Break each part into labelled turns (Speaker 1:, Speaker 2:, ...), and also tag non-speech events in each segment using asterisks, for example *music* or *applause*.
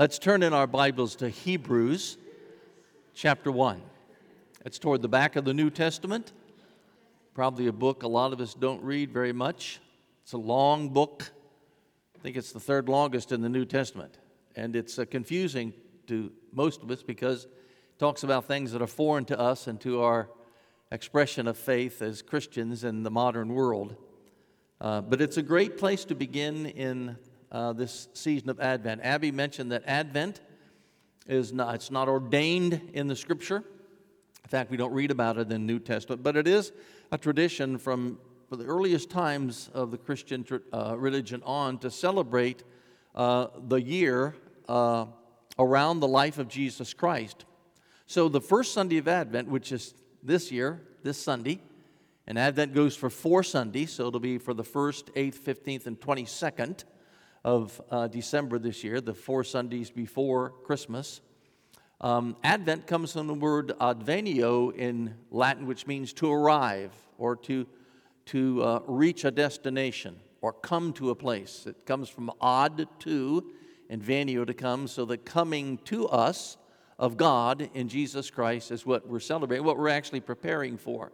Speaker 1: Let's turn in our Bibles to Hebrews chapter 1. It's toward the back of the New Testament. Probably a book a lot of us don't read very much. It's a long book. I think it's the third longest in the New Testament. And it's uh, confusing to most of us because it talks about things that are foreign to us and to our expression of faith as Christians in the modern world. Uh, but it's a great place to begin in uh, this season of Advent. Abby mentioned that Advent is not, it's not ordained in the Scripture. In fact, we don't read about it in the New Testament, but it is a tradition from the earliest times of the Christian uh, religion on to celebrate uh, the year uh, around the life of Jesus Christ. So the first Sunday of Advent, which is this year, this Sunday, and Advent goes for four Sundays, so it'll be for the 1st, 8th, 15th, and 22nd of uh, December this year, the four Sundays before Christmas. Um, Advent comes from the word advenio in Latin, which means to arrive or to, to uh, reach a destination or come to a place. It comes from ad to and venio to come, so the coming to us of God in Jesus Christ is what we're celebrating, what we're actually preparing for.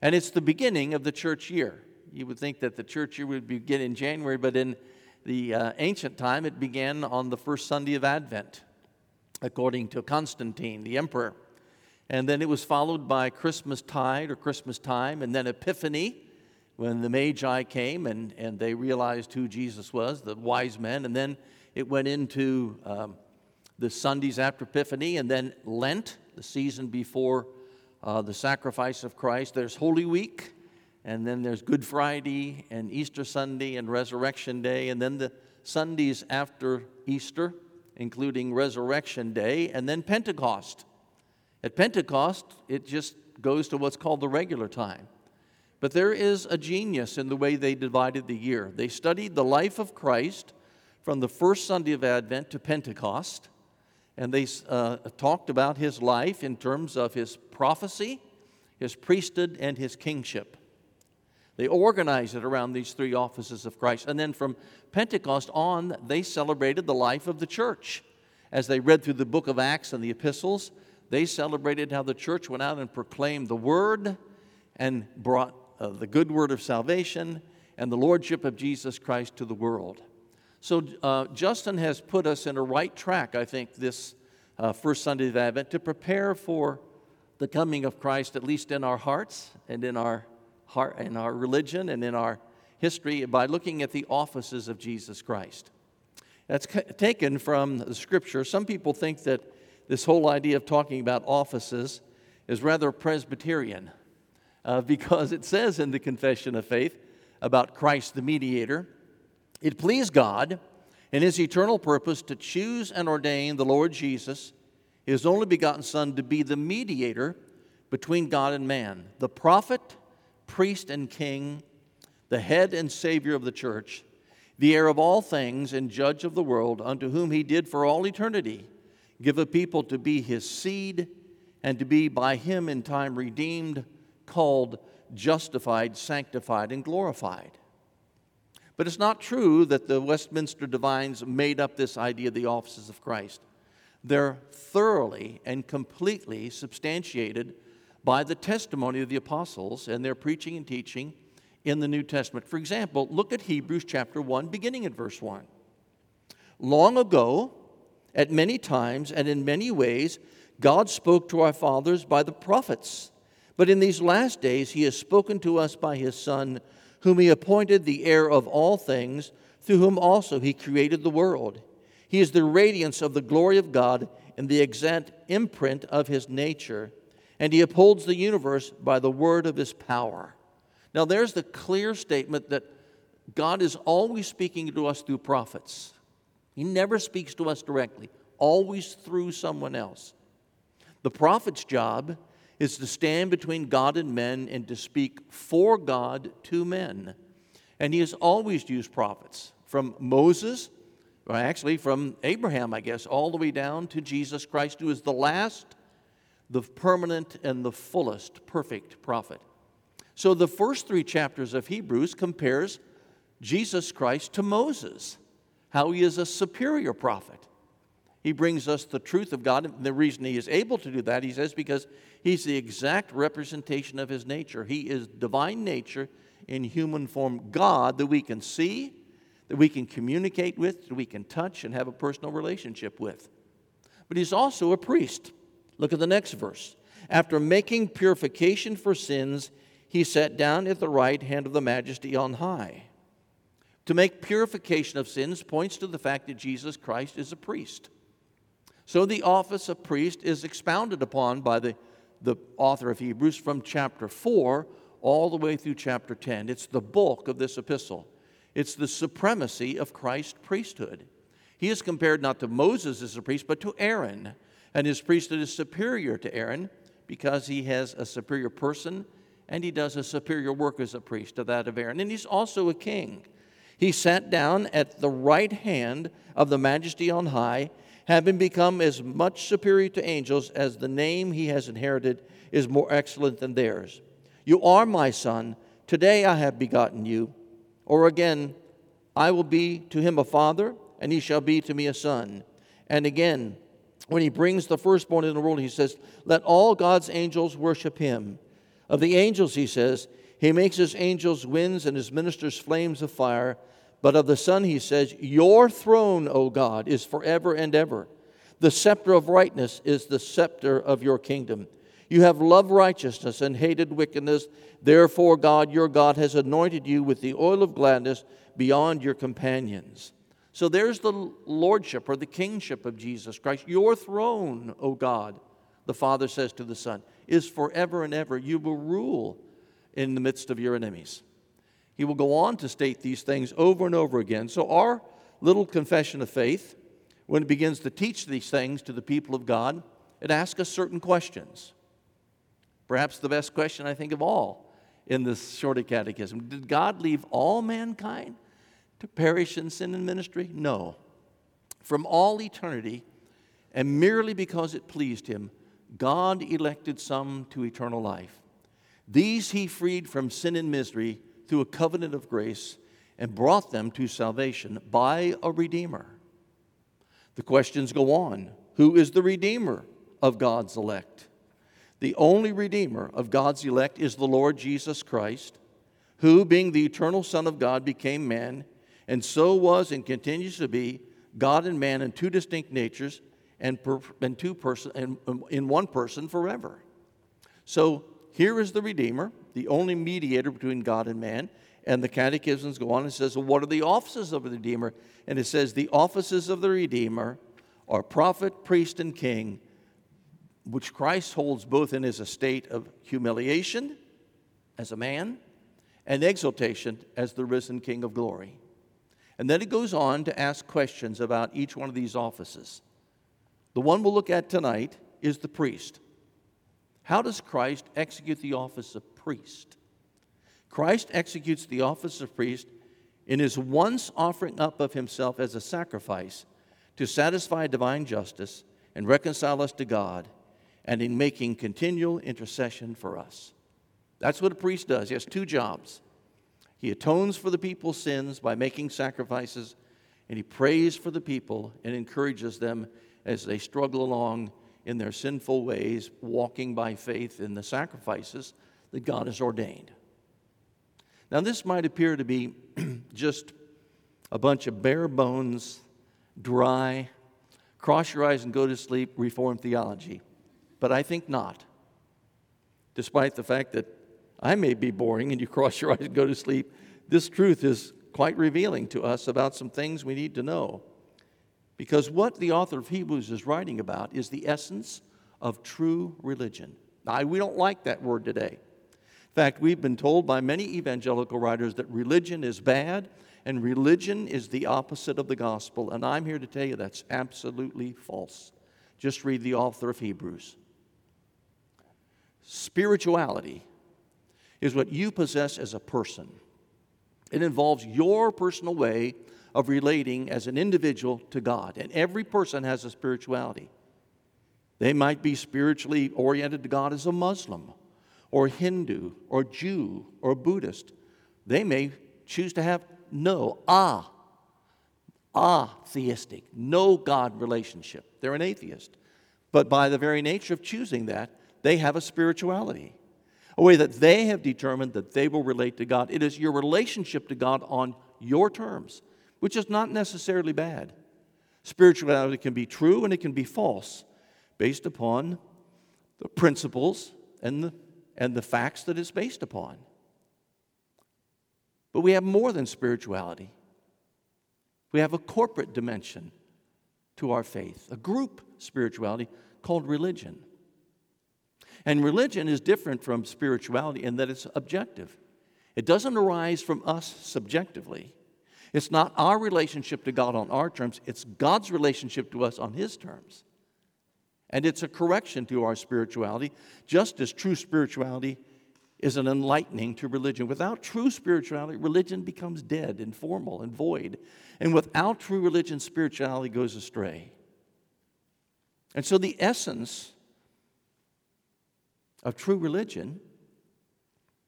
Speaker 1: And it's the beginning of the church year. You would think that the church year would begin in January, but in the uh, ancient time, it began on the first Sunday of Advent, according to Constantine, the emperor. And then it was followed by Christmas tide or Christmas time, and then Epiphany, when the Magi came and, and they realized who Jesus was, the wise men. And then it went into um, the Sundays after Epiphany, and then Lent, the season before uh, the sacrifice of Christ. There's Holy Week, and then there's Good Friday, and Easter Sunday, and Resurrection Day, and then the Sundays after Easter, including Resurrection Day, and then Pentecost. At Pentecost, it just goes to what's called the regular time. But there is a genius in the way they divided the year. They studied the life of Christ from the first Sunday of Advent to Pentecost, and they uh, talked about his life in terms of his prophecy, his priesthood, and his kingship. They organized it around these three offices of Christ. And then from Pentecost on, they celebrated the life of the church. As they read through the book of Acts and the epistles, they celebrated how the church went out and proclaimed the word and brought uh, the good word of salvation and the lordship of Jesus Christ to the world. So, uh, Justin has put us in a right track, I think, this uh, first Sunday of Advent to prepare for the coming of Christ, at least in our hearts and in our heart, in our religion and in our history, by looking at the offices of Jesus Christ. That's taken from the scripture. Some people think that this whole idea of talking about offices is rather Presbyterian uh, *laughs* because it says in the Confession of Faith about Christ the mediator it pleased God in His eternal purpose to choose and ordain the Lord Jesus, His only begotten Son, to be the mediator between God and man, the prophet, priest, and king, the head and Savior of the church, the heir of all things and judge of the world, unto whom He did for all eternity give a people to be His seed and to be by Him in time redeemed, called, justified, sanctified, and glorified. But it's not true that the Westminster divines made up this idea of the offices of Christ. They're thoroughly and completely substantiated by the testimony of the apostles and their preaching and teaching in the New Testament. For example, look at Hebrews chapter 1, beginning at verse 1. Long ago, at many times and in many ways, God spoke to our fathers by the prophets. But in these last days, He has spoken to us by His Son whom he appointed the heir of all things, through whom also he created the world. He is the radiance of the glory of God and the exact imprint of his nature, and he upholds the universe by the word of his power. Now, there's the clear statement that God is always speaking to us through prophets. He never speaks to us directly, always through someone else. The prophet's job is to stand between God and men and to speak for God to men. And he has always used prophets from Moses, or actually from Abraham, I guess, all the way down to Jesus Christ, who is the last, the permanent, and the fullest perfect prophet. So the first three chapters of Hebrews compares Jesus Christ to Moses, how he is a superior prophet. He brings us the truth of God. And the reason he is able to do that, he says, because he's the exact representation of his nature. He is divine nature in human form, God that we can see, that we can communicate with, that we can touch and have a personal relationship with. But he's also a priest. Look at the next verse. After making purification for sins, he sat down at the right hand of the majesty on high. To make purification of sins points to the fact that Jesus Christ is a priest. So the office of priest is expounded upon by the, the author of Hebrews from chapter 4 all the way through chapter 10. It's the bulk of this epistle. It's the supremacy of Christ's priesthood. He is compared not to Moses as a priest, but to Aaron. And his priesthood is superior to Aaron because he has a superior person and he does a superior work as a priest to that of Aaron. And he's also a king. He sat down at the right hand of the majesty on high having become as much superior to angels as the name he has inherited is more excellent than theirs. You are my son. Today I have begotten you. Or again, I will be to him a father, and he shall be to me a son. And again, when he brings the firstborn in the world, he says, Let all God's angels worship him. Of the angels, he says, He makes his angels winds and his ministers flames of fire. But of the Son, he says, Your throne, O God, is forever and ever. The scepter of rightness is the scepter of your kingdom. You have loved righteousness and hated wickedness. Therefore, God, your God, has anointed you with the oil of gladness beyond your companions. So there's the lordship or the kingship of Jesus Christ. Your throne, O God, the Father says to the Son, is forever and ever. You will rule in the midst of your enemies. He will go on to state these things over and over again. So, our little confession of faith, when it begins to teach these things to the people of God, it asks us certain questions. Perhaps the best question, I think, of all in this shorter catechism Did God leave all mankind to perish in sin and ministry? No. From all eternity, and merely because it pleased Him, God elected some to eternal life. These He freed from sin and misery through a covenant of grace and brought them to salvation by a Redeemer. The questions go on Who is the Redeemer of God's elect? The only Redeemer of God's elect is the Lord Jesus Christ, who, being the eternal Son of God, became man, and so was and continues to be God and man in two distinct natures and, per, and two person and um, in one person forever. So here is the Redeemer, the only mediator between God and man. And the catechisms go on and says, well, what are the offices of the Redeemer? And it says, the offices of the Redeemer are prophet, priest, and king, which Christ holds both in his estate of humiliation as a man and exaltation as the risen King of glory. And then it goes on to ask questions about each one of these offices. The one we'll look at tonight is the priest. How does Christ execute the office of priest? Christ executes the office of priest in his once offering up of himself as a sacrifice to satisfy divine justice and reconcile us to God, and in making continual intercession for us. That's what a priest does. He has two jobs. He atones for the people's sins by making sacrifices, and he prays for the people and encourages them as they struggle along in their sinful ways, walking by faith in the sacrifices that God has ordained. Now, this might appear to be *clears throat* just a bunch of bare bones, dry, cross your eyes and go to sleep Reformed theology, but I think not. Despite the fact that I may be boring and you cross your *laughs* eyes and go to sleep, this truth is quite revealing to us about some things we need to know. Because what the author of Hebrews is writing about is the essence of true religion. Now, we don't like that word today. In fact, we've been told by many evangelical writers that religion is bad and religion is the opposite of the gospel. And I'm here to tell you that's absolutely false. Just read the author of Hebrews. Spirituality is what you possess as a person, it involves your personal way of relating as an individual to God. And every person has a spirituality. They might be spiritually oriented to God as a Muslim, or Hindu, or Jew, or Buddhist. They may choose to have no, ah. atheistic, no God relationship. They're an atheist. But by the very nature of choosing that, they have a spirituality, a way that they have determined that they will relate to God. It is your relationship to God on your terms, which is not necessarily bad. Spirituality can be true and it can be false based upon the principles and the, and the facts that it's based upon. But we have more than spirituality. We have a corporate dimension to our faith, a group spirituality called religion. And religion is different from spirituality in that it's objective. It doesn't arise from us subjectively. It's not our relationship to God on our terms, it's God's relationship to us on His terms. And it's a correction to our spirituality, just as true spirituality is an enlightening to religion. Without true spirituality, religion becomes dead and formal and void. And without true religion, spirituality goes astray. And so, the essence of true religion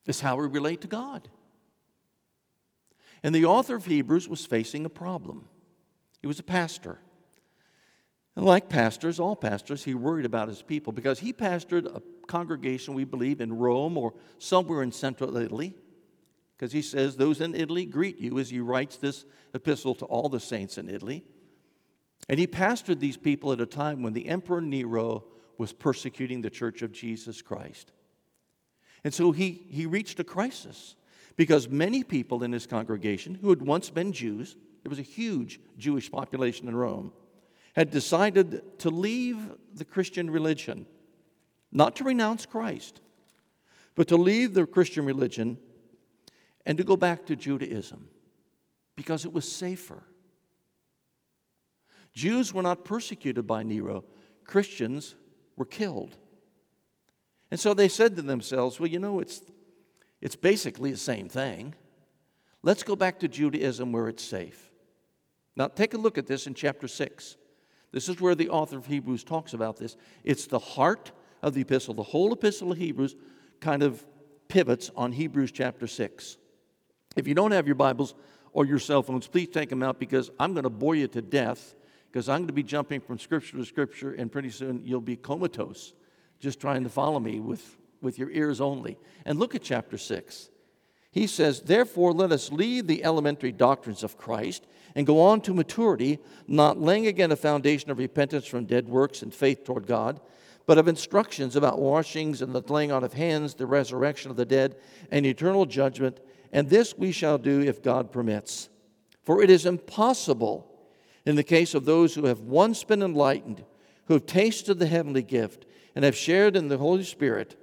Speaker 1: is how we relate to God. And the author of Hebrews was facing a problem. He was a pastor. And like pastors, all pastors, he worried about his people because he pastored a congregation, we believe, in Rome or somewhere in central Italy. Because he says, Those in Italy greet you as he writes this epistle to all the saints in Italy. And he pastored these people at a time when the Emperor Nero was persecuting the church of Jesus Christ. And so he, he reached a crisis because many people in his congregation who had once been Jews, there was a huge Jewish population in Rome, had decided to leave the Christian religion, not to renounce Christ, but to leave the Christian religion and to go back to Judaism because it was safer. Jews were not persecuted by Nero, Christians were killed. And so they said to themselves, well, you know, it's, it's basically the same thing. Let's go back to Judaism where it's safe. Now, take a look at this in chapter 6. This is where the author of Hebrews talks about this. It's the heart of the epistle. The whole epistle of Hebrews kind of pivots on Hebrews chapter 6. If you don't have your Bibles or your cell phones, please take them out because I'm going to bore you to death because I'm going to be jumping from scripture to scripture and pretty soon you'll be comatose just trying to follow me with, with your ears only. And look at chapter 6. He says, Therefore, let us leave the elementary doctrines of Christ and go on to maturity, not laying again a foundation of repentance from dead works and faith toward God, but of instructions about washings and the laying on of hands, the resurrection of the dead, and eternal judgment. And this we shall do if God permits. For it is impossible, in the case of those who have once been enlightened, who have tasted the heavenly gift, and have shared in the Holy Spirit,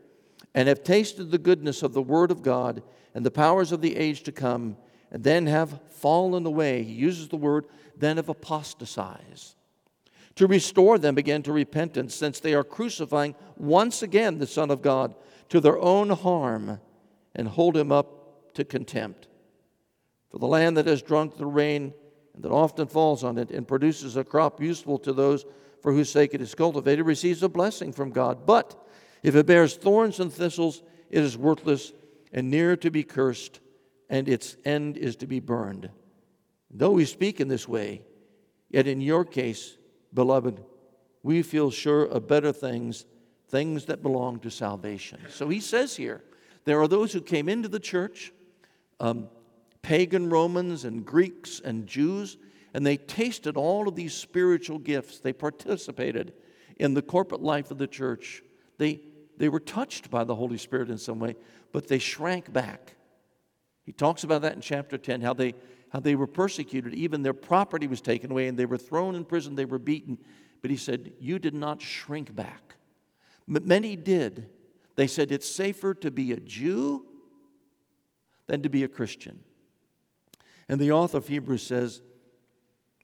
Speaker 1: and have tasted the goodness of the Word of God and the powers of the age to come, and then have fallen away. He uses the word, then have apostatized. To restore them again to repentance, since they are crucifying once again the Son of God to their own harm and hold him up to contempt. For the land that has drunk the rain and that often falls on it and produces a crop useful to those for whose sake it is cultivated receives a blessing from God. But if it bears thorns and thistles, it is worthless and near to be cursed, and its end is to be burned. Though we speak in this way, yet in your case, beloved, we feel sure of better things, things that belong to salvation. So he says here, there are those who came into the church, um, pagan Romans and Greeks and Jews, and they tasted all of these spiritual gifts. They participated in the corporate life of the church. They, they were touched by the Holy Spirit in some way, but they shrank back. He talks about that in chapter 10, how they, how they were persecuted. Even their property was taken away, and they were thrown in prison, they were beaten. But he said, You did not shrink back. But many did. They said, It's safer to be a Jew than to be a Christian. And the author of Hebrews says,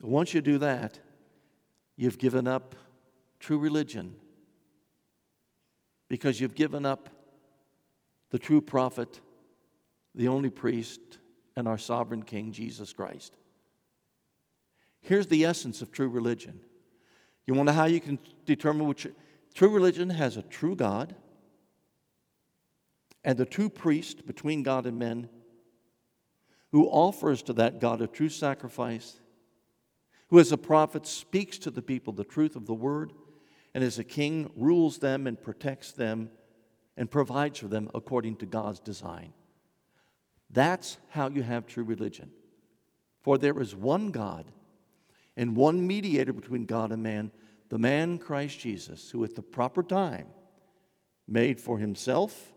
Speaker 1: Once you do that, you've given up true religion because you've given up the true prophet, the only priest, and our sovereign King, Jesus Christ. Here's the essence of true religion. You want to know how you can determine which true religion has a true God and the true priest between God and men who offers to that God a true sacrifice who as a prophet speaks to the people the truth of the word, and as a king rules them and protects them and provides for them according to God's design. That's how you have true religion. For there is one God and one mediator between God and man, the man Christ Jesus, who at the proper time made for himself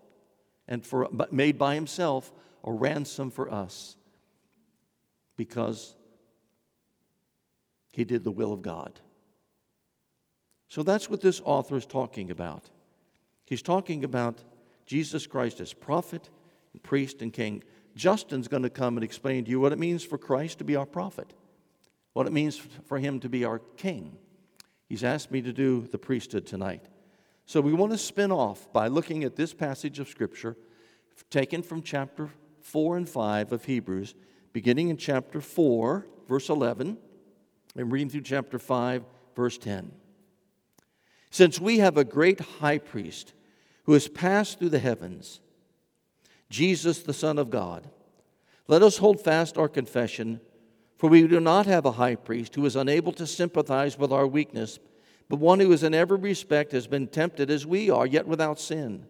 Speaker 1: and for, made by himself a ransom for us because he did the will of God. So that's what this author is talking about. He's talking about Jesus Christ as prophet, priest, and king. Justin's going to come and explain to you what it means for Christ to be our prophet, what it means for him to be our king. He's asked me to do the priesthood tonight. So we want to spin off by looking at this passage of Scripture taken from chapter 4 and 5 of Hebrews, beginning in chapter 4, verse 11, and reading through chapter 5, verse 10. Since we have a great high priest who has passed through the heavens, Jesus, the Son of God, let us hold fast our confession, for we do not have a high priest who is unable to sympathize with our weakness, but one who is in every respect has been tempted as we are, yet without sin.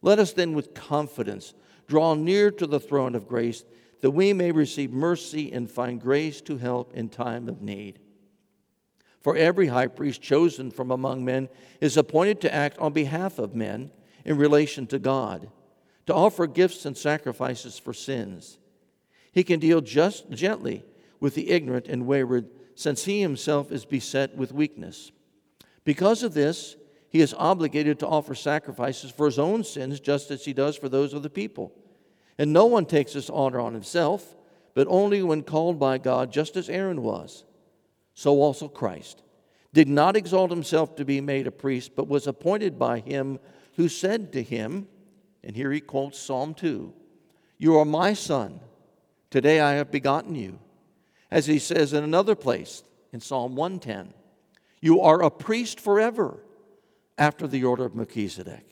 Speaker 1: Let us then with confidence draw near to the throne of grace that we may receive mercy and find grace to help in time of need. For every high priest chosen from among men is appointed to act on behalf of men in relation to God, to offer gifts and sacrifices for sins. He can deal just gently with the ignorant and wayward, since he himself is beset with weakness. Because of this, he is obligated to offer sacrifices for his own sins, just as he does for those of the people. And no one takes this honor on himself, but only when called by God, just as Aaron was. So also Christ did not exalt himself to be made a priest, but was appointed by him who said to him, and here he quotes Psalm 2 You are my son. Today I have begotten you. As he says in another place in Psalm 110, You are a priest forever after the order of Melchizedek.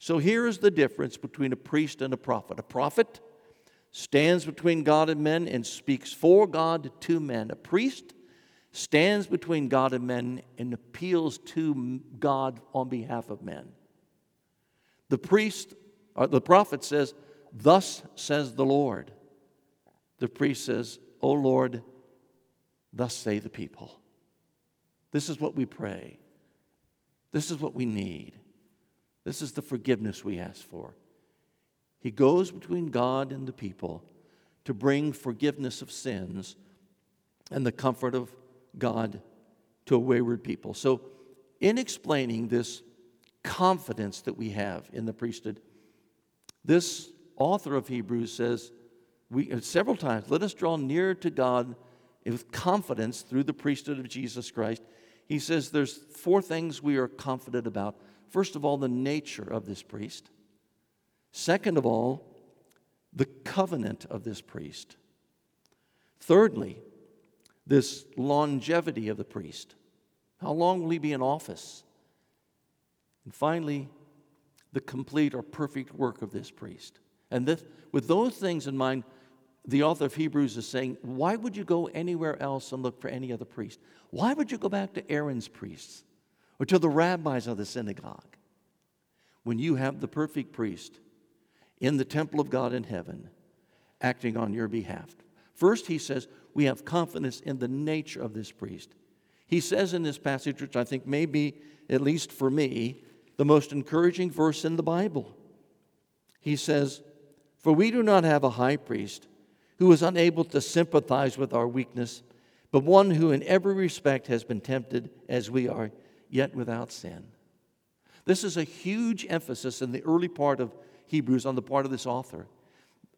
Speaker 1: So here is the difference between a priest and a prophet. A prophet stands between God and men and speaks for God to men. A priest stands between God and men and appeals to God on behalf of men. The priest, or the prophet says, Thus says the Lord. The priest says, O Lord, thus say the people. This is what we pray. This is what we need. This is the forgiveness we ask for. He goes between God and the people to bring forgiveness of sins and the comfort of God to a wayward people. So, in explaining this confidence that we have in the priesthood, this author of Hebrews says, we, uh, several times, let us draw near to God with confidence through the priesthood of Jesus Christ. He says there's four things we are confident about. First of all, the nature of this priest. Second of all, the covenant of this priest. Thirdly, this longevity of the priest. How long will he be in office? And finally, the complete or perfect work of this priest. And this, with those things in mind, the author of Hebrews is saying, why would you go anywhere else and look for any other priest? Why would you go back to Aaron's priests or to the rabbis of the synagogue when you have the perfect priest in the temple of God in heaven acting on your behalf? First, he says, we have confidence in the nature of this priest. He says in this passage, which I think may be, at least for me, the most encouraging verse in the Bible. He says, For we do not have a high priest who is unable to sympathize with our weakness, but one who in every respect has been tempted as we are, yet without sin. This is a huge emphasis in the early part of Hebrews on the part of this author.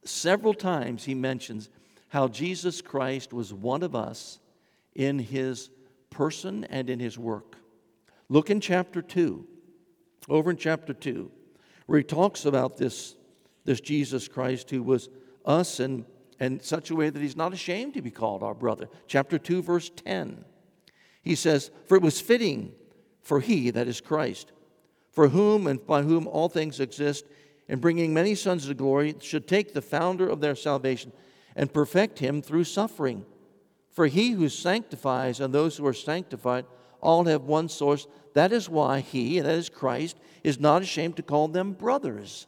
Speaker 1: Several times he mentions how Jesus Christ was one of us in his person and in his work. Look in chapter 2, over in chapter 2, where he talks about this, this Jesus Christ who was us in, in such a way that he's not ashamed to be called our brother. Chapter 2, verse 10. He says, For it was fitting for he, that is Christ, for whom and by whom all things exist, and bringing many sons to glory, should take the founder of their salvation and perfect him through suffering. For he who sanctifies and those who are sanctified all have one source. That is why he, that is Christ, is not ashamed to call them brothers,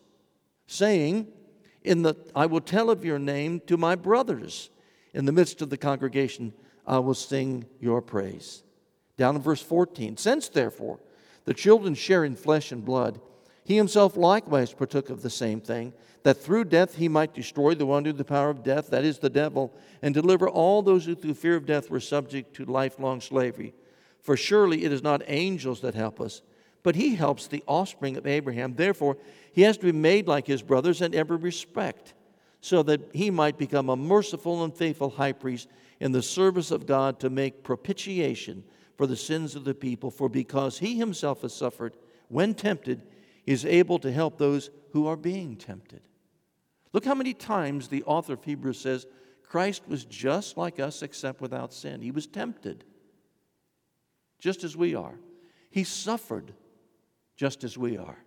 Speaker 1: saying, in the, I will tell of your name to my brothers. In the midst of the congregation, I will sing your praise. Down in verse 14, since therefore the children share in flesh and blood, he himself likewise partook of the same thing, that through death he might destroy the one under the power of death, that is the devil, and deliver all those who through fear of death were subject to lifelong slavery. For surely it is not angels that help us, but he helps the offspring of Abraham. Therefore, he has to be made like his brothers in every respect, so that he might become a merciful and faithful high priest in the service of God to make propitiation for the sins of the people. For because he himself has suffered when tempted, is able to help those who are being tempted. Look how many times the author of Hebrews says, Christ was just like us except without sin. He was tempted, just as we are. He suffered, just as we are.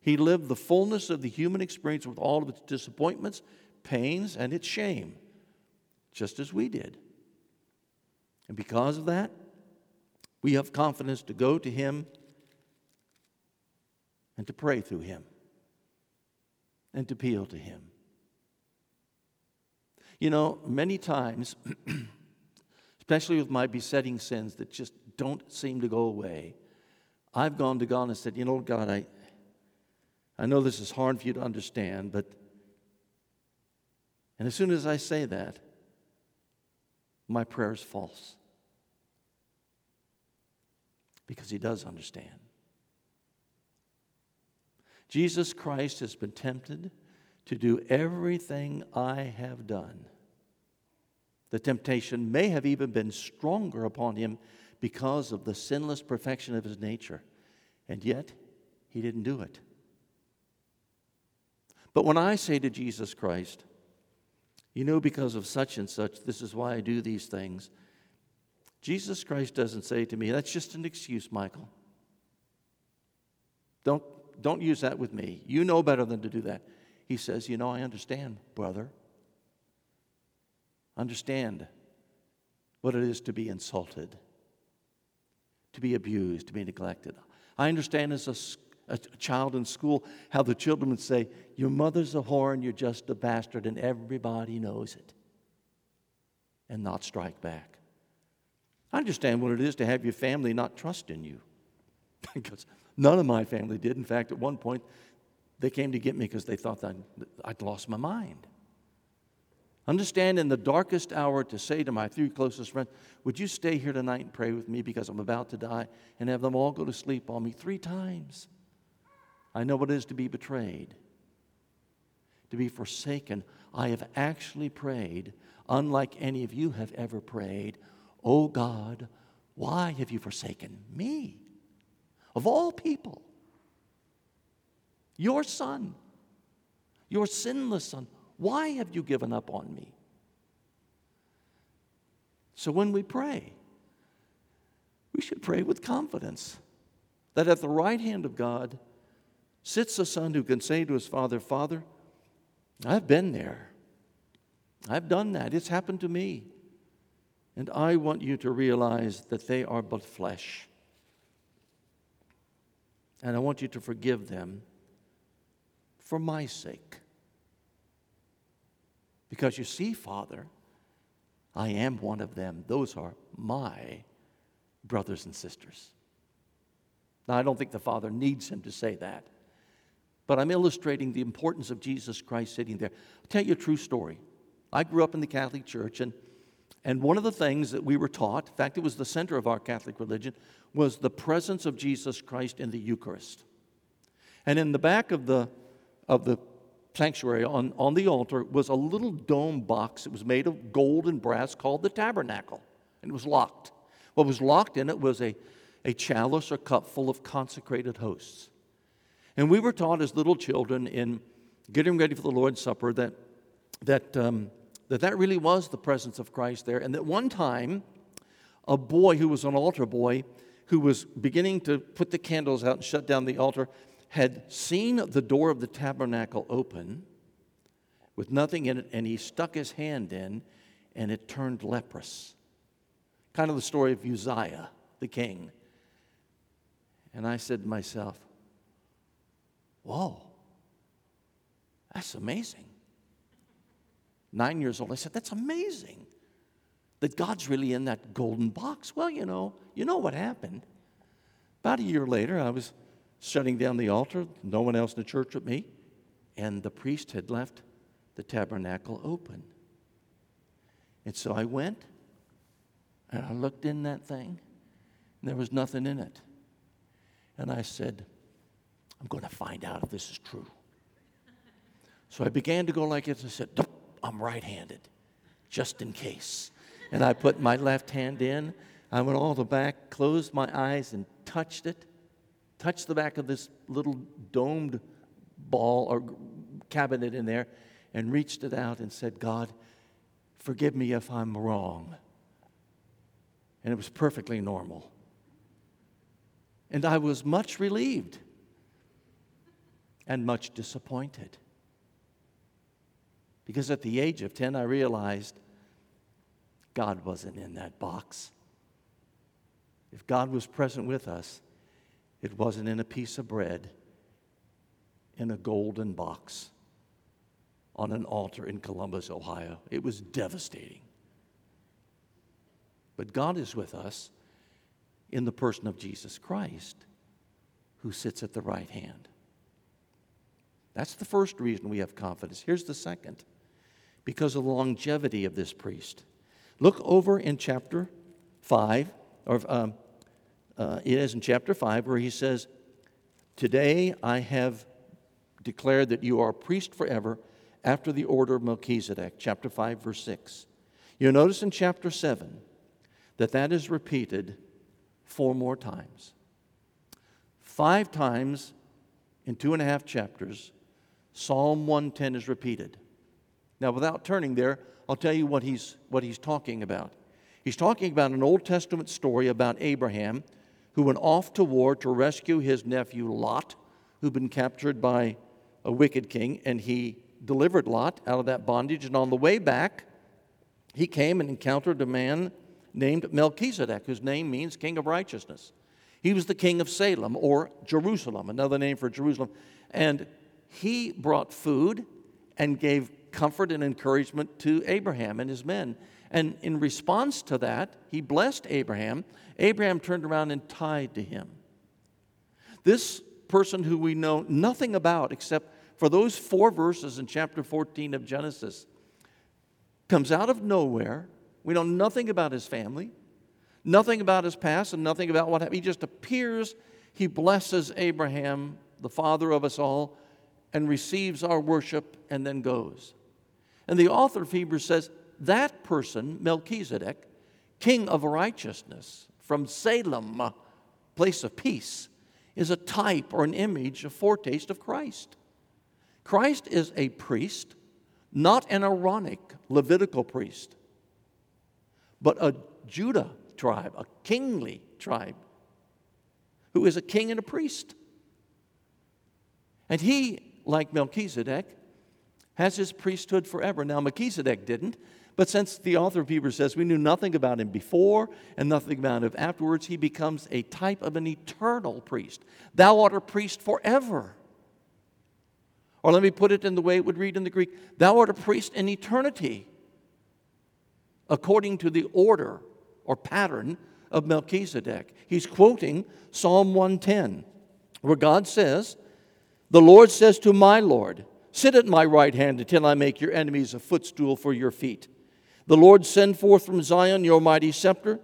Speaker 1: He lived the fullness of the human experience with all of its disappointments, pains, and its shame, just as we did. And because of that, we have confidence to go to Him and to pray through Him and to appeal to Him. You know, many times, *clears throat* especially with my besetting sins that just don't seem to go away, I've gone to God and said, You know, God, I, I know this is hard for you to understand, but. And as soon as I say that, my prayer is false because he does understand. Jesus Christ has been tempted to do everything I have done. The temptation may have even been stronger upon him because of the sinless perfection of his nature, and yet he didn't do it. But when I say to Jesus Christ, you know, because of such and such, this is why I do these things, Jesus Christ doesn't say to me, that's just an excuse, Michael. Don't, don't use that with me. You know better than to do that. He says, You know, I understand, brother. Understand what it is to be insulted, to be abused, to be neglected. I understand as a, a child in school how the children would say, Your mother's a whore and you're just a bastard, and everybody knows it, and not strike back. I understand what it is to have your family not trust in you. *laughs* because none of my family did. In fact, at one point, they came to get me because they thought that I'd lost my mind. Understand in the darkest hour to say to my three closest friends, Would you stay here tonight and pray with me because I'm about to die? And have them all go to sleep on me three times. I know what it is to be betrayed, to be forsaken. I have actually prayed, unlike any of you have ever prayed, Oh God, why have you forsaken me? Of all people, your son, your sinless son, why have you given up on me? So when we pray, we should pray with confidence that at the right hand of God sits a son who can say to his father, Father, I've been there. I've done that. It's happened to me. And I want you to realize that they are but flesh. And I want you to forgive them for my sake. Because you see, Father, I am one of them. Those are my brothers and sisters. Now, I don't think the Father needs him to say that, but I'm illustrating the importance of Jesus Christ sitting there. I'll tell you a true story. I grew up in the Catholic Church, and and one of the things that we were taught, in fact, it was the center of our Catholic religion, was the presence of Jesus Christ in the Eucharist. And in the back of the, of the sanctuary on, on the altar was a little dome box. It was made of gold and brass called the tabernacle, and it was locked. What was locked in it was a, a chalice or cup full of consecrated hosts. And we were taught as little children in getting ready for the Lord's Supper that that, um, that that really was the presence of Christ there. And that one time, a boy who was an altar boy, who was beginning to put the candles out and shut down the altar, had seen the door of the tabernacle open with nothing in it, and he stuck his hand in, and it turned leprous. Kind of the story of Uzziah, the king. And I said to myself, Whoa, that's amazing. Nine years old, I said, That's amazing that God's really in that golden box. Well, you know, you know what happened. About a year later, I was shutting down the altar, no one else in the church with me, and the priest had left the tabernacle open. And so I went and I looked in that thing, and there was nothing in it. And I said, I'm going to find out if this is true. So I began to go like this. I said, I'm right handed, just in case. And I put my left hand in. I went all the back, closed my eyes, and touched it. Touched the back of this little domed ball or cabinet in there and reached it out and said, God, forgive me if I'm wrong. And it was perfectly normal. And I was much relieved and much disappointed. Because at the age of 10, I realized God wasn't in that box. If God was present with us, it wasn't in a piece of bread in a golden box on an altar in Columbus, Ohio. It was devastating. But God is with us in the person of Jesus Christ, who sits at the right hand. That's the first reason we have confidence. Here's the second because of the longevity of this priest. Look over in chapter 5, or um, uh, it is in chapter 5, where he says, Today I have declared that you are a priest forever after the order of Melchizedek, chapter 5, verse 6. You'll notice in chapter 7 that that is repeated four more times. Five times in two and a half chapters, Psalm 110 is repeated. Now, without turning there, I'll tell you what he's, what he's talking about. He's talking about an Old Testament story about Abraham who went off to war to rescue his nephew Lot, who'd been captured by a wicked king, and he delivered Lot out of that bondage. And on the way back, he came and encountered a man named Melchizedek, whose name means King of Righteousness. He was the king of Salem or Jerusalem, another name for Jerusalem. And he brought food and gave comfort and encouragement to Abraham and his men. And in response to that, he blessed Abraham. Abraham turned around and tied to him. This person who we know nothing about except for those four verses in chapter 14 of Genesis comes out of nowhere. We know nothing about his family, nothing about his past, and nothing about what happened. He just appears, he blesses Abraham, the father of us all, and receives our worship and then goes. And the author of Hebrews says that person, Melchizedek, king of righteousness from Salem, place of peace, is a type or an image, a foretaste of Christ. Christ is a priest, not an Aaronic Levitical priest, but a Judah tribe, a kingly tribe, who is a king and a priest. And he like Melchizedek, has his priesthood forever. Now, Melchizedek didn't, but since the author of Hebrews says we knew nothing about him before and nothing about him afterwards, he becomes a type of an eternal priest. Thou art a priest forever. Or let me put it in the way it would read in the Greek Thou art a priest in eternity, according to the order or pattern of Melchizedek. He's quoting Psalm 110, where God says, the Lord says to my Lord, Sit at my right hand until I make your enemies a footstool for your feet. The Lord send forth from Zion your mighty scepter,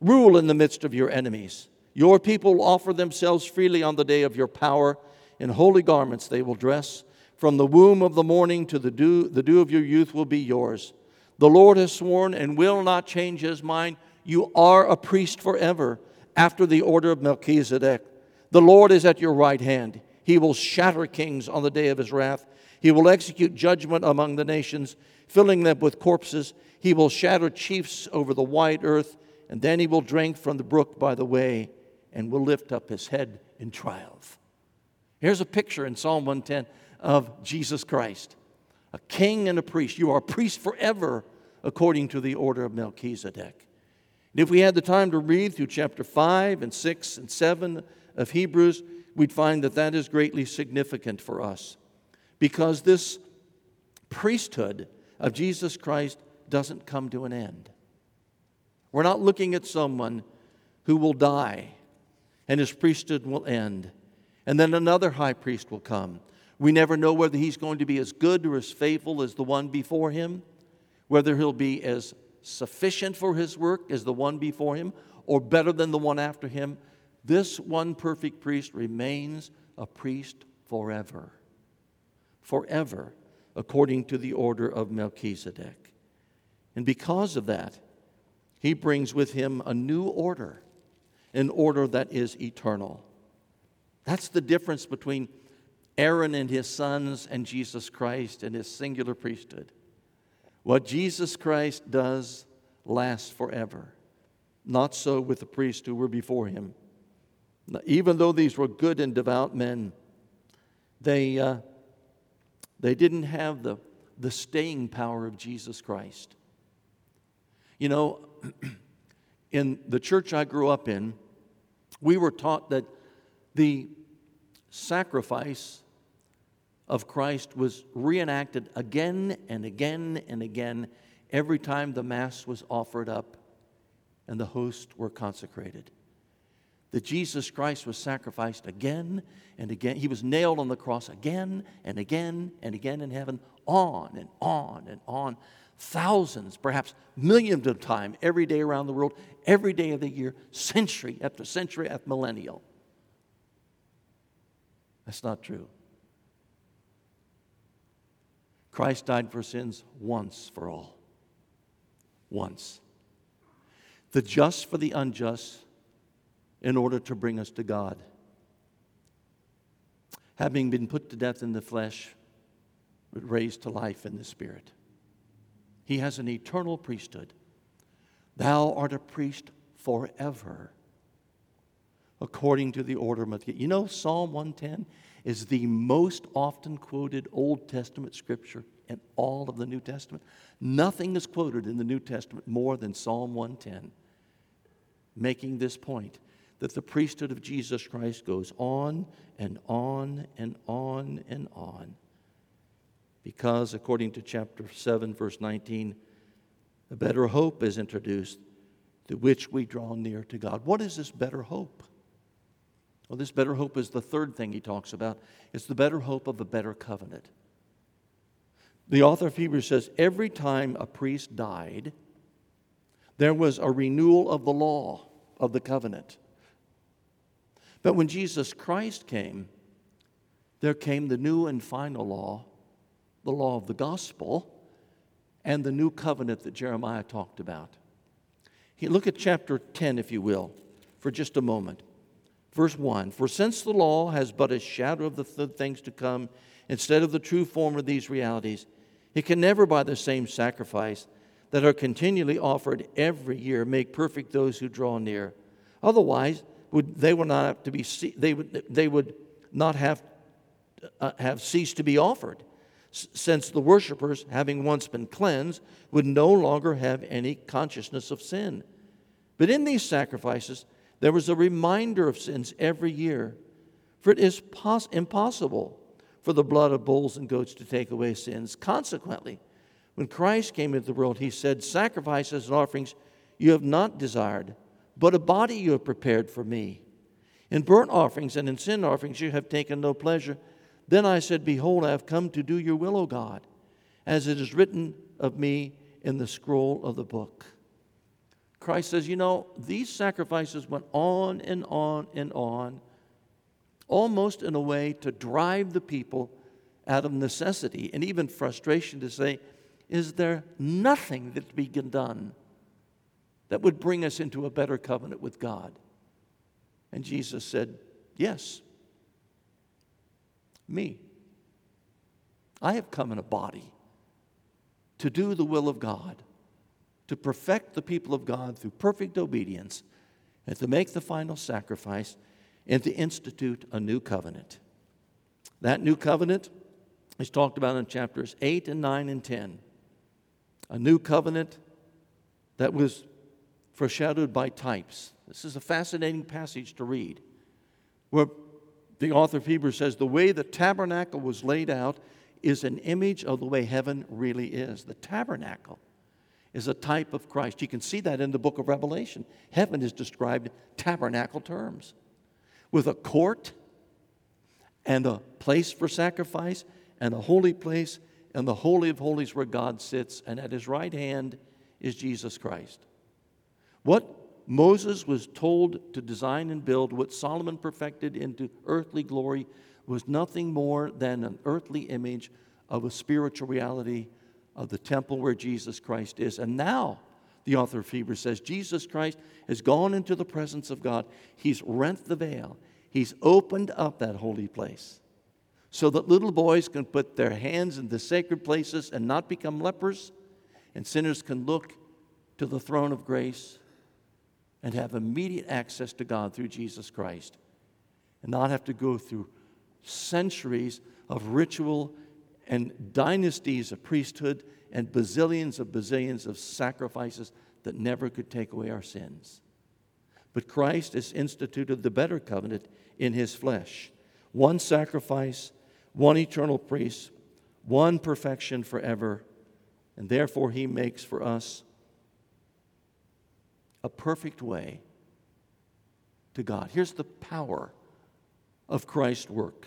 Speaker 1: rule in the midst of your enemies. Your people offer themselves freely on the day of your power. In holy garments they will dress. From the womb of the morning to the dew, the dew of your youth will be yours. The Lord has sworn and will not change his mind. You are a priest forever after the order of Melchizedek. The Lord is at your right hand. He will shatter kings on the day of his wrath. He will execute judgment among the nations, filling them with corpses. He will shatter chiefs over the wide earth, and then he will drink from the brook by the way and will lift up his head in triumph. Here's a picture in Psalm 110 of Jesus Christ, a king and a priest. You are a priest forever according to the order of Melchizedek. And if we had the time to read through chapter 5 and 6 and 7 of Hebrews, we'd find that that is greatly significant for us because this priesthood of Jesus Christ doesn't come to an end. We're not looking at someone who will die and his priesthood will end, and then another high priest will come. We never know whether he's going to be as good or as faithful as the one before him, whether he'll be as sufficient for his work as the one before him, or better than the one after him. This one perfect priest remains a priest forever. Forever, according to the order of Melchizedek. And because of that, he brings with him a new order, an order that is eternal. That's the difference between Aaron and his sons and Jesus Christ and his singular priesthood. What Jesus Christ does lasts forever. Not so with the priests who were before him. Even though these were good and devout men, they, uh, they didn't have the, the staying power of Jesus Christ. You know, *clears throat* in the church I grew up in, we were taught that the sacrifice of Christ was reenacted again and again and again every time the Mass was offered up and the hosts were consecrated. That Jesus Christ was sacrificed again and again. He was nailed on the cross again and again and again in heaven, on and on and on. Thousands, perhaps millions of times every day around the world, every day of the year, century after century after millennial. That's not true. Christ died for sins once for all. Once. The just for the unjust in order to bring us to God. Having been put to death in the flesh, but raised to life in the spirit. He has an eternal priesthood. Thou art a priest forever, according to the order of Melchizedek. You know, Psalm 110 is the most often quoted Old Testament scripture in all of the New Testament. Nothing is quoted in the New Testament more than Psalm 110, making this point that the priesthood of Jesus Christ goes on and on and on and on. Because, according to chapter 7, verse 19, a better hope is introduced through which we draw near to God. What is this better hope? Well, this better hope is the third thing he talks about. It's the better hope of a better covenant. The author of Hebrews says every time a priest died, there was a renewal of the law of the covenant. But when Jesus Christ came, there came the new and final law, the law of the gospel, and the new covenant that Jeremiah talked about. look at chapter 10, if you will, for just a moment. Verse 1 For since the law has but a shadow of the th- things to come, instead of the true form of these realities, it can never, by the same sacrifice that are continually offered every year, make perfect those who draw near. Otherwise, would, they would not have to be they would, they would not have uh, have ceased to be offered, since the worshippers, having once been cleansed, would no longer have any consciousness of sin. But in these sacrifices, there was a reminder of sins every year. For it is pos- impossible for the blood of bulls and goats to take away sins. Consequently, when Christ came into the world, he said, Sacrifices and offerings you have not desired, but a body you have prepared for me. In burnt offerings and in sin offerings you have taken no pleasure. Then I said, Behold, I have come to do your will, O God, as it is written of me in the scroll of the book. Christ says, you know, these sacrifices went on and on and on, almost in a way to drive the people out of necessity and even frustration to say, is there nothing that can be done that would bring us into a better covenant with God? And Jesus said, Yes, me. I have come in a body to do the will of God, to perfect the people of God through perfect obedience, and to make the final sacrifice and to institute a new covenant. That new covenant is talked about in chapters 8 and 9 and 10. A new covenant that was foreshadowed by types. This is a fascinating passage to read, where the author of Hebrews says the way the tabernacle was laid out is an image of the way heaven really is. The tabernacle is a type of Christ. You can see that in the book of Revelation. Heaven is described in tabernacle terms with a court and a place for sacrifice and a holy place and the Holy of Holies where God sits, and at his right hand is Jesus Christ. What Moses was told to design and build, what Solomon perfected into earthly glory, was nothing more than an earthly image of a spiritual reality of the temple where Jesus Christ is. And now, the author of Hebrews says, Jesus Christ has gone into the presence of God. He's rent the veil, He's opened up that holy place so that little boys can put their hands in the sacred places and not become lepers, and sinners can look to the throne of grace and have immediate access to God through Jesus Christ and not have to go through centuries of ritual and dynasties of priesthood and bazillions of bazillions of sacrifices that never could take away our sins. But Christ has instituted the better covenant in his flesh one sacrifice, one eternal priest, one perfection forever, and therefore he makes for us a perfect way to God. Here's the power of Christ's work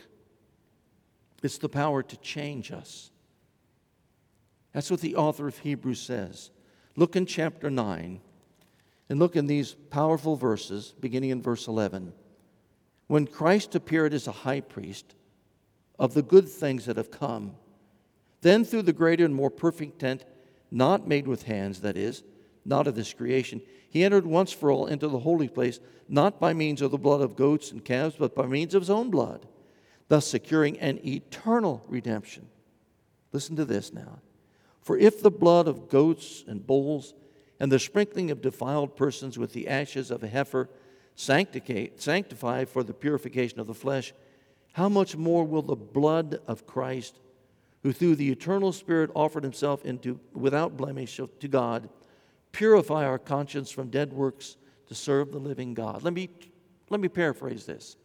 Speaker 1: it's the power to change us. That's what the author of Hebrews says. Look in chapter 9 and look in these powerful verses, beginning in verse 11. When Christ appeared as a high priest of the good things that have come, then through the greater and more perfect tent, not made with hands, that is, not of this creation, he entered once for all into the holy place, not by means of the blood of goats and calves, but by means of his own blood thus securing an eternal redemption. Listen to this now. For if the blood of goats and bulls and the sprinkling of defiled persons with the ashes of a heifer sanctify for the purification of the flesh, how much more will the blood of Christ, who through the eternal Spirit offered himself into without blemish to God, purify our conscience from dead works to serve the living God? Let me, let me paraphrase this.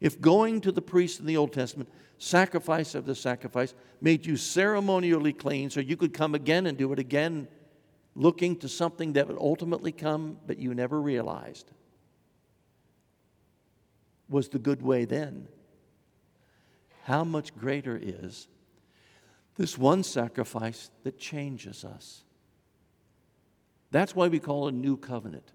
Speaker 1: If going to the priest in the Old Testament, sacrifice of the sacrifice, made you ceremonially clean so you could come again and do it again, looking to something that would ultimately come, but you never realized, was the good way then. How much greater is this one sacrifice that changes us? That's why we call it a new covenant.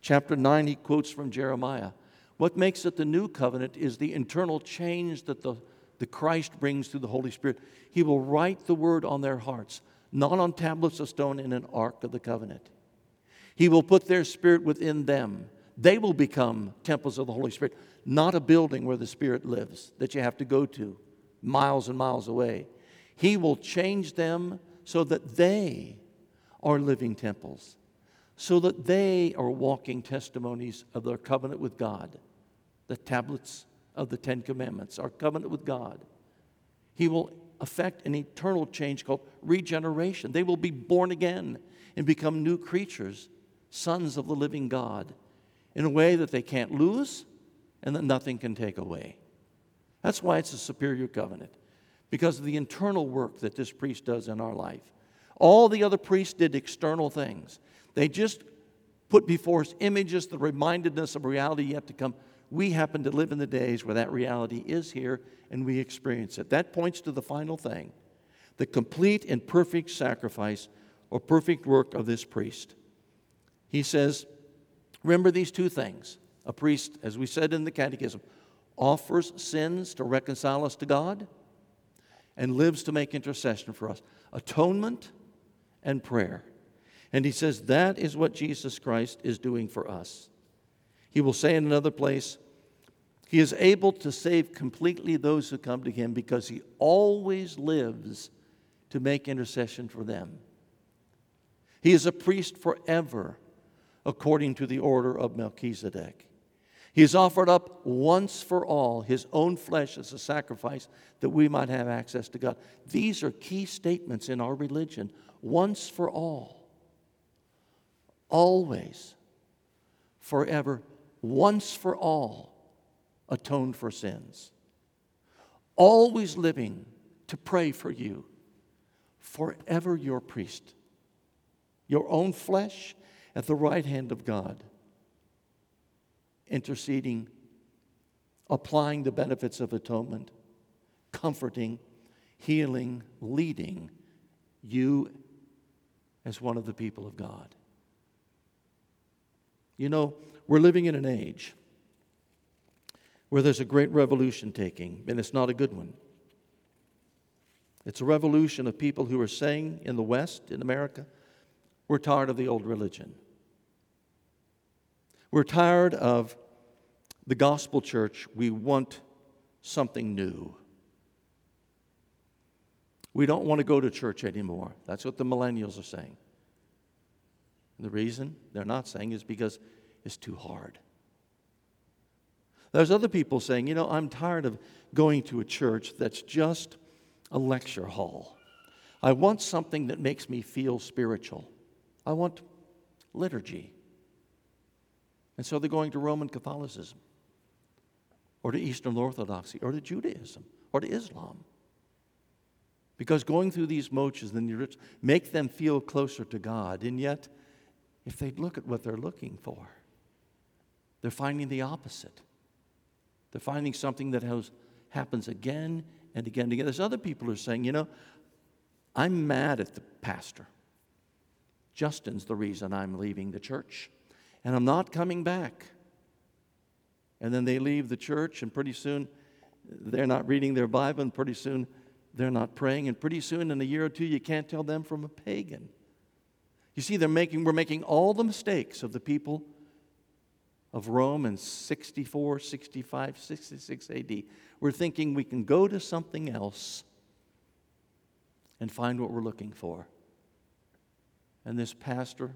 Speaker 1: Chapter 9, he quotes from Jeremiah. What makes it the new covenant is the internal change that the, the Christ brings through the Holy Spirit. He will write the word on their hearts, not on tablets of stone in an ark of the covenant. He will put their spirit within them. They will become temples of the Holy Spirit, not a building where the Spirit lives that you have to go to miles and miles away. He will change them so that they are living temples, so that they are walking testimonies of their covenant with God the tablets of the Ten Commandments, our covenant with God. He will affect an eternal change called regeneration. They will be born again and become new creatures, sons of the living God, in a way that they can't lose and that nothing can take away. That's why it's a superior covenant, because of the internal work that this priest does in our life. All the other priests did external things. They just put before us images that reminded us of reality yet to come we happen to live in the days where that reality is here and we experience it. That points to the final thing the complete and perfect sacrifice or perfect work of this priest. He says, Remember these two things. A priest, as we said in the Catechism, offers sins to reconcile us to God and lives to make intercession for us atonement and prayer. And he says that is what Jesus Christ is doing for us. He will say in another place, He is able to save completely those who come to Him because He always lives to make intercession for them. He is a priest forever, according to the order of Melchizedek. He has offered up once for all his own flesh as a sacrifice that we might have access to God. These are key statements in our religion once for all, always, forever, once for all, atoned for sins. Always living to pray for you, forever your priest, your own flesh at the right hand of God interceding, applying the benefits of atonement, comforting, healing, leading you as one of the people of God. You know, we're living in an age where there's a great revolution taking, and it's not a good one. It's a revolution of people who are saying in the West, in America, we're tired of the old religion. We're tired of the gospel church. We want something new. We don't want to go to church anymore. That's what the millennials are saying. And the reason they're not saying is because it's too hard. There's other people saying, you know, I'm tired of going to a church that's just a lecture hall. I want something that makes me feel spiritual. I want liturgy. And so they're going to Roman Catholicism, or to Eastern Orthodoxy, or to Judaism, or to Islam. Because going through these motions and then make them feel closer to God. And yet, if they look at what they're looking for, they're finding the opposite. They're finding something that has, happens again and again and again. There's other people who are saying, you know, I'm mad at the pastor. Justin's the reason I'm leaving the church and I'm not coming back. And then they leave the church, and pretty soon they're not reading their Bible, and pretty soon they're not praying, and pretty soon in a year or two you can't tell them from a pagan. You see, they're making, we're making all the mistakes of the people of Rome in 64, 65, 66 AD. We're thinking we can go to something else and find what we're looking for. And this pastor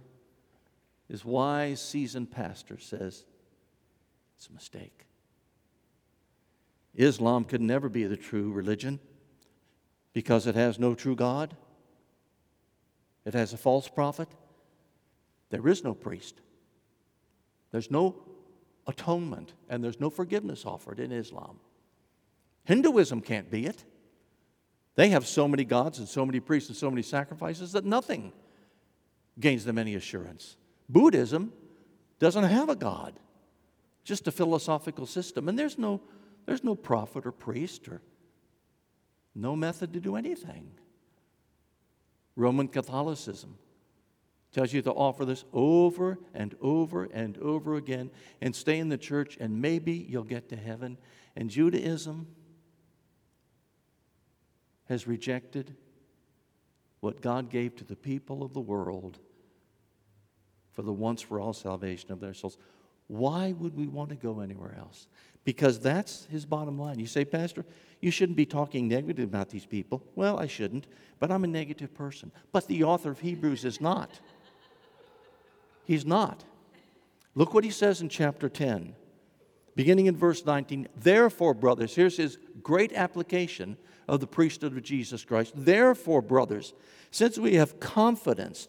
Speaker 1: this wise, seasoned pastor says it's a mistake. Islam could never be the true religion because it has no true God, it has a false prophet. There is no priest, there's no atonement, and there's no forgiveness offered in Islam. Hinduism can't be it. They have so many gods and so many priests and so many sacrifices that nothing gains them any assurance. Buddhism doesn't have a God, just a philosophical system. And there's no, there's no prophet or priest or no method to do anything. Roman Catholicism tells you to offer this over and over and over again and stay in the church, and maybe you'll get to heaven. And Judaism has rejected what God gave to the people of the world for the once for all salvation of their souls. Why would we want to go anywhere else? Because that's his bottom line. You say, Pastor, you shouldn't be talking negative about these people. Well, I shouldn't, but I'm a negative person. But the author of Hebrews is not. He's not. Look what he says in chapter 10, beginning in verse 19. Therefore, brothers, here's his great application of the priesthood of Jesus Christ. Therefore, brothers, since we have confidence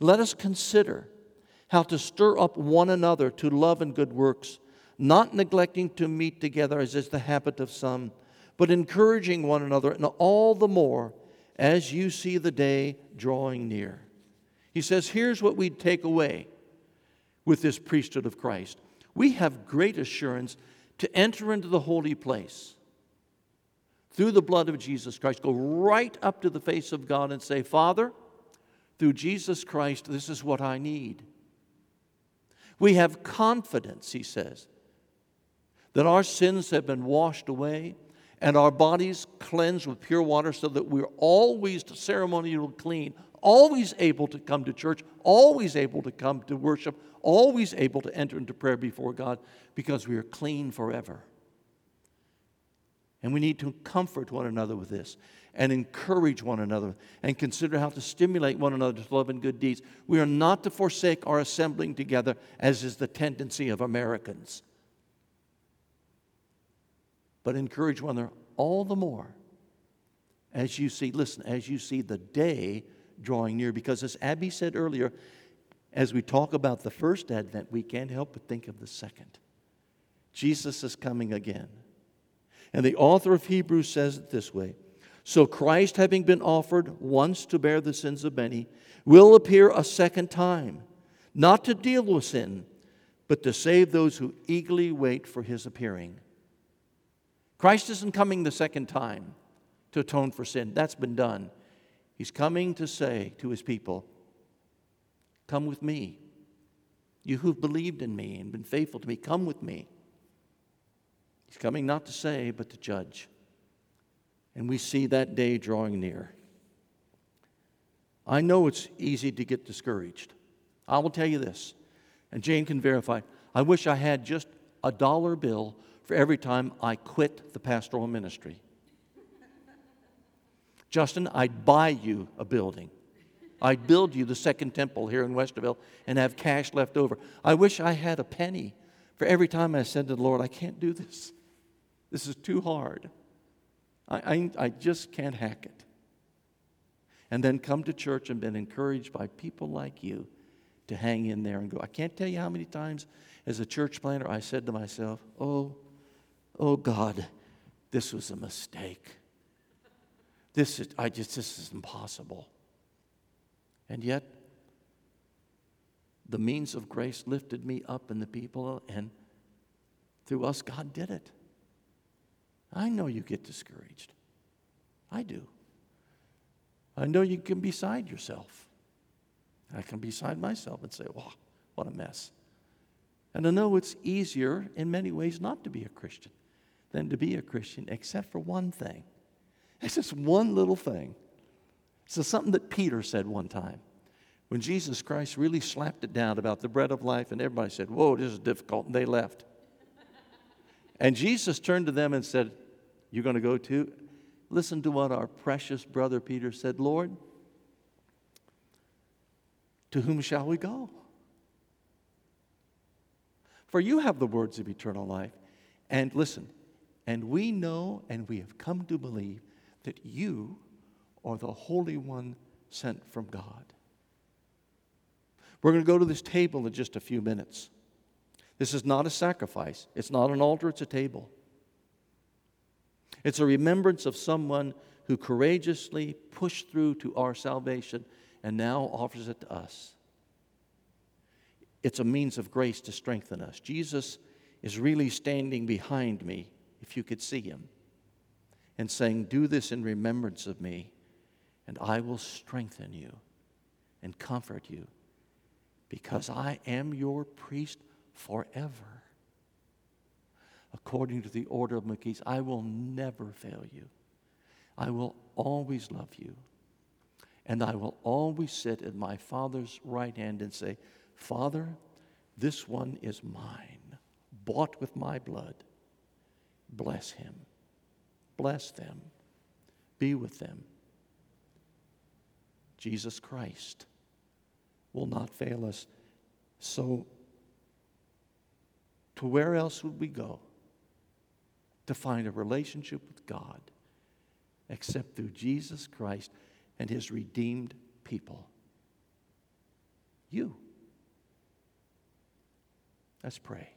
Speaker 1: Let us consider how to stir up one another to love and good works, not neglecting to meet together as is the habit of some, but encouraging one another, and all the more as you see the day drawing near. He says, Here's what we take away with this priesthood of Christ we have great assurance to enter into the holy place through the blood of Jesus Christ. Go right up to the face of God and say, Father, through Jesus Christ, this is what I need. We have confidence, he says, that our sins have been washed away and our bodies cleansed with pure water so that we're always ceremonially clean, always able to come to church, always able to come to worship, always able to enter into prayer before God because we are clean forever. And we need to comfort one another with this and encourage one another and consider how to stimulate one another to love and good deeds. We are not to forsake our assembling together, as is the tendency of Americans, but encourage one another all the more as you see, listen, as you see the day drawing near. Because as Abby said earlier, as we talk about the first advent, we can't help but think of the second. Jesus is coming again. And the author of Hebrews says it this way So Christ, having been offered once to bear the sins of many, will appear a second time, not to deal with sin, but to save those who eagerly wait for his appearing. Christ isn't coming the second time to atone for sin, that's been done. He's coming to say to his people, Come with me. You who've believed in me and been faithful to me, come with me. He's coming not to save, but to judge. And we see that day drawing near. I know it's easy to get discouraged. I will tell you this, and Jane can verify. I wish I had just a dollar bill for every time I quit the pastoral ministry. Justin, I'd buy you a building. I'd build you the second temple here in Westerville and have cash left over. I wish I had a penny for every time I said to the Lord, I can't do this. This is too hard. I, I, I just can't hack it. And then come to church and been encouraged by people like you to hang in there and go. I can't tell you how many times as a church planter I said to myself, Oh, oh God, this was a mistake. This is, I just, this is impossible. And yet, the means of grace lifted me up and the people, and through us, God did it. I know you get discouraged. I do. I know you can be beside yourself. I can be beside myself and say, wow, what a mess. And I know it's easier in many ways not to be a Christian than to be a Christian, except for one thing. It's just one little thing. So, something that Peter said one time when Jesus Christ really slapped it down about the bread of life, and everybody said, Whoa, this is difficult, and they left. And Jesus turned to them and said, You're going to go too? Listen to what our precious brother Peter said Lord, to whom shall we go? For you have the words of eternal life. And listen, and we know and we have come to believe that you are the Holy One sent from God. We're going to go to this table in just a few minutes. This is not a sacrifice, it's not an altar, it's a table. It's a remembrance of someone who courageously pushed through to our salvation and now offers it to us. It's a means of grace to strengthen us. Jesus is really standing behind me, if you could see him, and saying, Do this in remembrance of me, and I will strengthen you and comfort you because I am your priest forever. According to the order of Melchizedek, I will never fail you. I will always love you. And I will always sit at my Father's right hand and say, Father, this one is mine, bought with my blood. Bless him. Bless them. Be with them. Jesus Christ will not fail us. So to where else would we go to find a relationship with God except through Jesus Christ and his redeemed people? You. Let's pray.